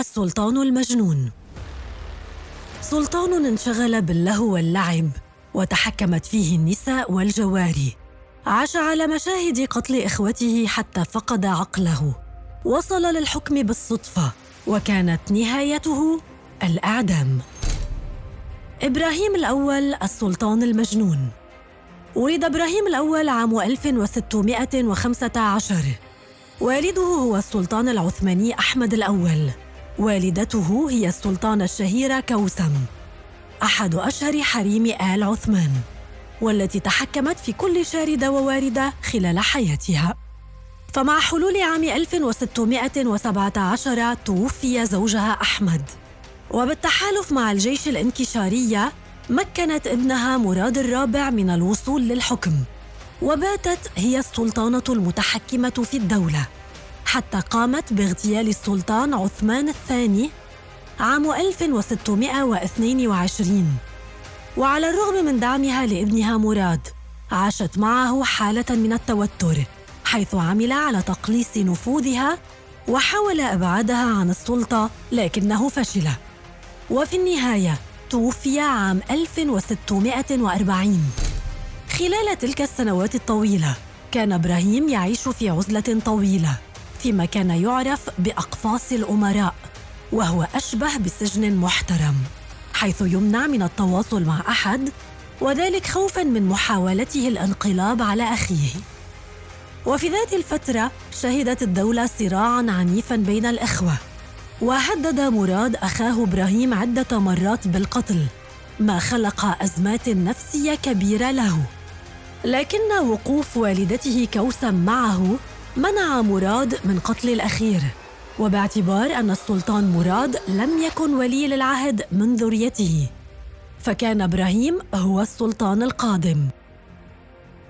السلطان المجنون. سلطان انشغل باللهو واللعب وتحكمت فيه النساء والجواري. عاش على مشاهد قتل إخوته حتى فقد عقله. وصل للحكم بالصدفة وكانت نهايته الأعدام. إبراهيم الأول السلطان المجنون. ولد إبراهيم الأول عام 1615 والده هو السلطان العثماني أحمد الأول. والدته هي السلطانة الشهيرة كوثم أحد أشهر حريم آل عثمان والتي تحكمت في كل شاردة وواردة خلال حياتها. فمع حلول عام 1617 توفي زوجها أحمد. وبالتحالف مع الجيش الانكشارية مكنت ابنها مراد الرابع من الوصول للحكم وباتت هي السلطانة المتحكمة في الدولة. حتى قامت باغتيال السلطان عثمان الثاني عام 1622 وعلى الرغم من دعمها لابنها مراد عاشت معه حالة من التوتر حيث عمل على تقليص نفوذها وحاول إبعادها عن السلطة لكنه فشل. وفي النهاية توفي عام 1640 خلال تلك السنوات الطويلة كان إبراهيم يعيش في عزلة طويلة. فيما كان يعرف بأقفاص الأمراء وهو أشبه بسجن محترم حيث يمنع من التواصل مع أحد وذلك خوفا من محاولته الانقلاب على أخيه. وفي ذات الفترة شهدت الدولة صراعا عنيفا بين الإخوة وهدد مراد أخاه إبراهيم عدة مرات بالقتل ما خلق أزمات نفسية كبيرة له. لكن وقوف والدته كوثم معه منع مراد من قتل الأخير. وباعتبار أن السلطان مراد لم يكن ولي للعهد من ذريته. فكان إبراهيم هو السلطان القادم.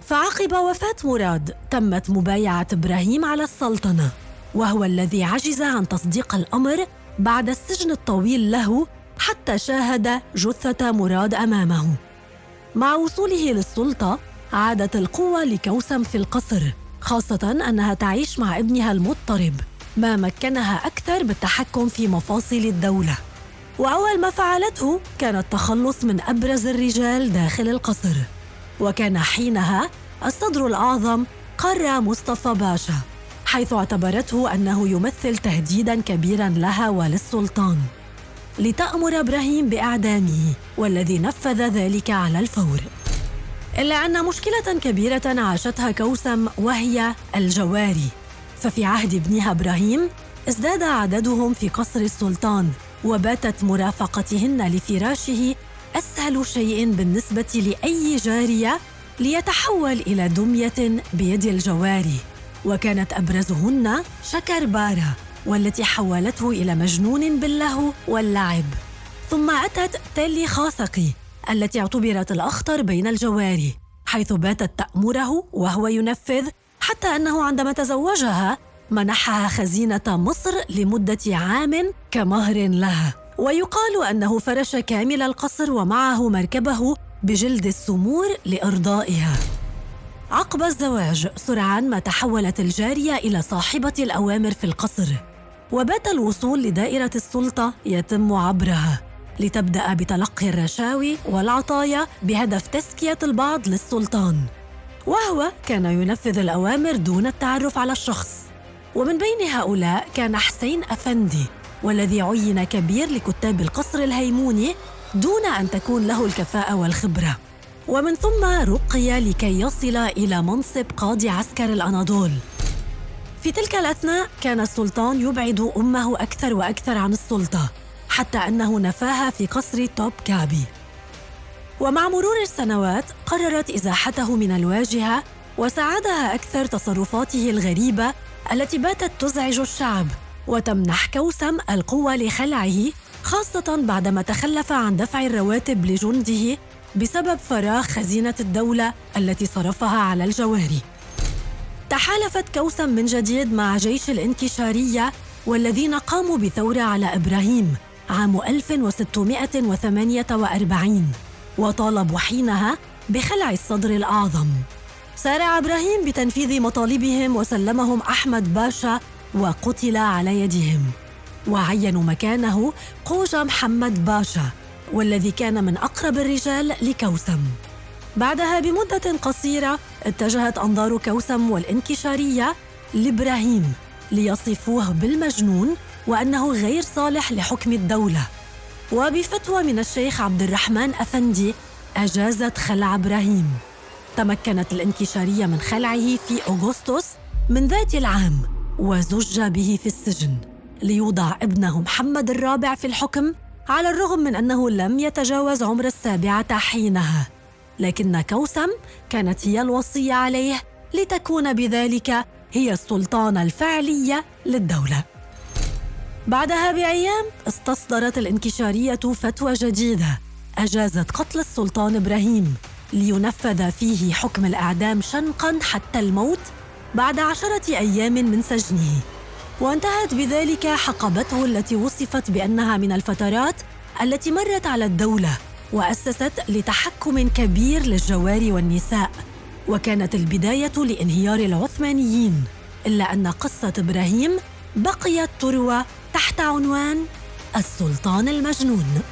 فعقب وفاة مراد تمت مبايعة إبراهيم على السلطنة. وهو الذي عجز عن تصديق الأمر بعد السجن الطويل له حتى شاهد جثة مراد أمامه. مع وصوله للسلطة عادت القوة لكوثم في القصر. خاصة أنها تعيش مع ابنها المضطرب ما مكنها أكثر بالتحكم في مفاصل الدولة. وأول ما فعلته كان التخلص من أبرز الرجال داخل القصر. وكان حينها الصدر الأعظم قرى مصطفى باشا حيث اعتبرته أنه يمثل تهديدا كبيرا لها وللسلطان. لتأمر إبراهيم بإعدامه والذي نفذ ذلك على الفور. إلا أن مشكلة كبيرة عاشتها كوثم وهي الجواري. ففي عهد ابنها إبراهيم ازداد عددهم في قصر السلطان وباتت مرافقتهن لفراشه أسهل شيء بالنسبة لأي جارية ليتحول إلى دمية بيد الجواري. وكانت أبرزهن شكر بارا والتي حولته إلى مجنون باللهو واللعب. ثم أتت تيلي خاثقي التي اعتبرت الأخطر بين الجواري حيث باتت تأمره وهو ينفذ حتى أنه عندما تزوجها منحها خزينة مصر لمدة عام كمهر لها. ويقال أنه فرش كامل القصر ومعه مركبه بجلد السمور لإرضائها. عقب الزواج سرعان ما تحولت الجارية إلى صاحبة الأوامر في القصر وبات الوصول لدائرة السلطة يتم عبرها. لتبدأ بتلقي الرشاوي والعطايا بهدف تزكية البعض للسلطان. وهو كان ينفذ الأوامر دون التعرف على الشخص. ومن بين هؤلاء كان حسين أفندي والذي عين كبير لكتاب القصر الهيموني دون أن تكون له الكفاءة والخبرة. ومن ثم رقي لكي يصل إلى منصب قاضي عسكر الأناضول. في تلك الأثناء كان السلطان يبعد أمه أكثر وأكثر عن السلطة. حتى أنه نفاها في قصر توب كابي ومع مرور السنوات قررت إزاحته من الواجهة وساعدها أكثر تصرفاته الغريبة التي باتت تزعج الشعب وتمنح كوثم القوة لخلعه خاصة بعدما تخلف عن دفع الرواتب لجنده بسبب فراغ خزينة الدولة التي صرفها على الجواري. تحالفت كوثم من جديد مع جيش الانكشارية والذين قاموا بثورة على إبراهيم عام 1648 وطالبوا حينها بخلع الصدر الأعظم. سارع إبراهيم بتنفيذ مطالبهم وسلمهم أحمد باشا وقتل على يدهم وعينوا مكانه قوجة محمد باشا والذي كان من أقرب الرجال لكوسم بعدها بمدة قصيرة اتجهت أنظار كوسم والانكشارية لإبراهيم ليصفوه بالمجنون وأنه غير صالح لحكم الدولة. وبفتوى من الشيخ عبد الرحمن أفندي أجازت خلع إبراهيم. تمكنت الانكشارية من خلعه في أغسطس من ذات العام وزج به في السجن. ليوضع ابنه محمد الرابع في الحكم على الرغم من أنه لم يتجاوز عمر السابعة حينها. لكن كوسم كانت هي الوصية عليه لتكون بذلك هي السلطانة الفعلية للدولة. بعدها بأيام استصدرت الانكشارية فتوى جديدة. أجازت قتل السلطان إبراهيم لينفذ فيه حكم الإعدام شنقا حتى الموت بعد عشرة أيام من سجنه. وانتهت بذلك حقبته التي وصفت بأنها من الفترات التي مرت على الدولة وأسست لتحكم كبير للجوار والنساء. وكانت البداية لإنهيار العثمانيين إلا أن قصة إبراهيم بقيت تروى تحت عنوان السلطان المجنون.